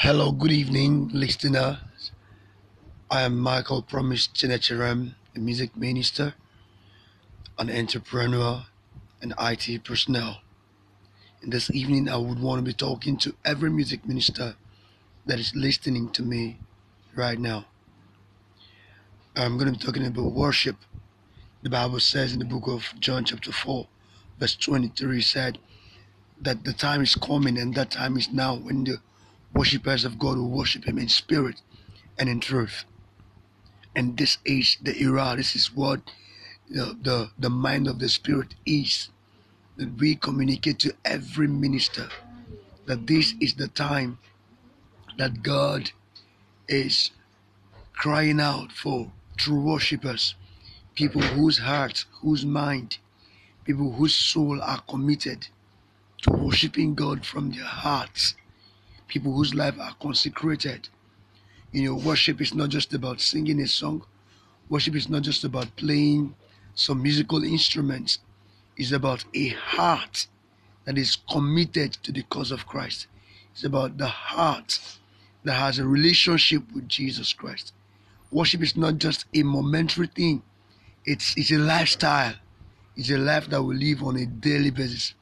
Hello, good evening, listeners. I am Michael Promise Chinecherem, a music minister, an entrepreneur, and IT personnel. And this evening, I would want to be talking to every music minister that is listening to me right now. I'm going to be talking about worship. The Bible says in the book of John, chapter 4, verse 23, said that the time is coming and that time is now when the worshippers of God will worship Him in spirit and in truth. And this is the era, this is what the, the, the mind of the Spirit is. That we communicate to every minister that this is the time that God is crying out for true worshippers, people whose hearts, whose mind, people whose soul are committed to worshiping God from their hearts people whose lives are consecrated. You know, worship is not just about singing a song. Worship is not just about playing some musical instruments. It's about a heart that is committed to the cause of Christ. It's about the heart that has a relationship with Jesus Christ. Worship is not just a momentary thing. It's it's a lifestyle. It's a life that we live on a daily basis.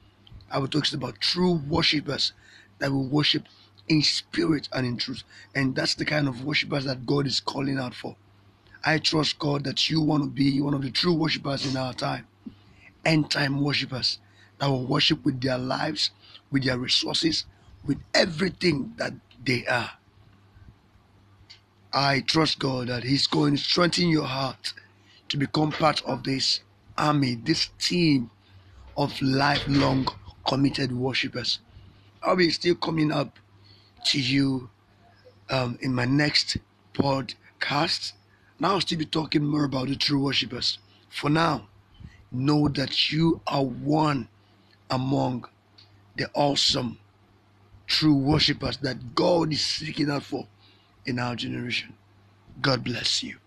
I will talk about true worshippers that will worship in spirit and in truth. And that's the kind of worshipers that God is calling out for. I trust God that you want to be one of the true worshipers in our time. End time worshipers that will worship with their lives, with their resources, with everything that they are. I trust God that He's going to strengthen your heart to become part of this army, this team of lifelong committed worshippers. I'll be still coming up to you um, in my next podcast. Now I'll still be talking more about the true worshippers. For now, know that you are one among the awesome true worshippers that God is seeking out for in our generation. God bless you.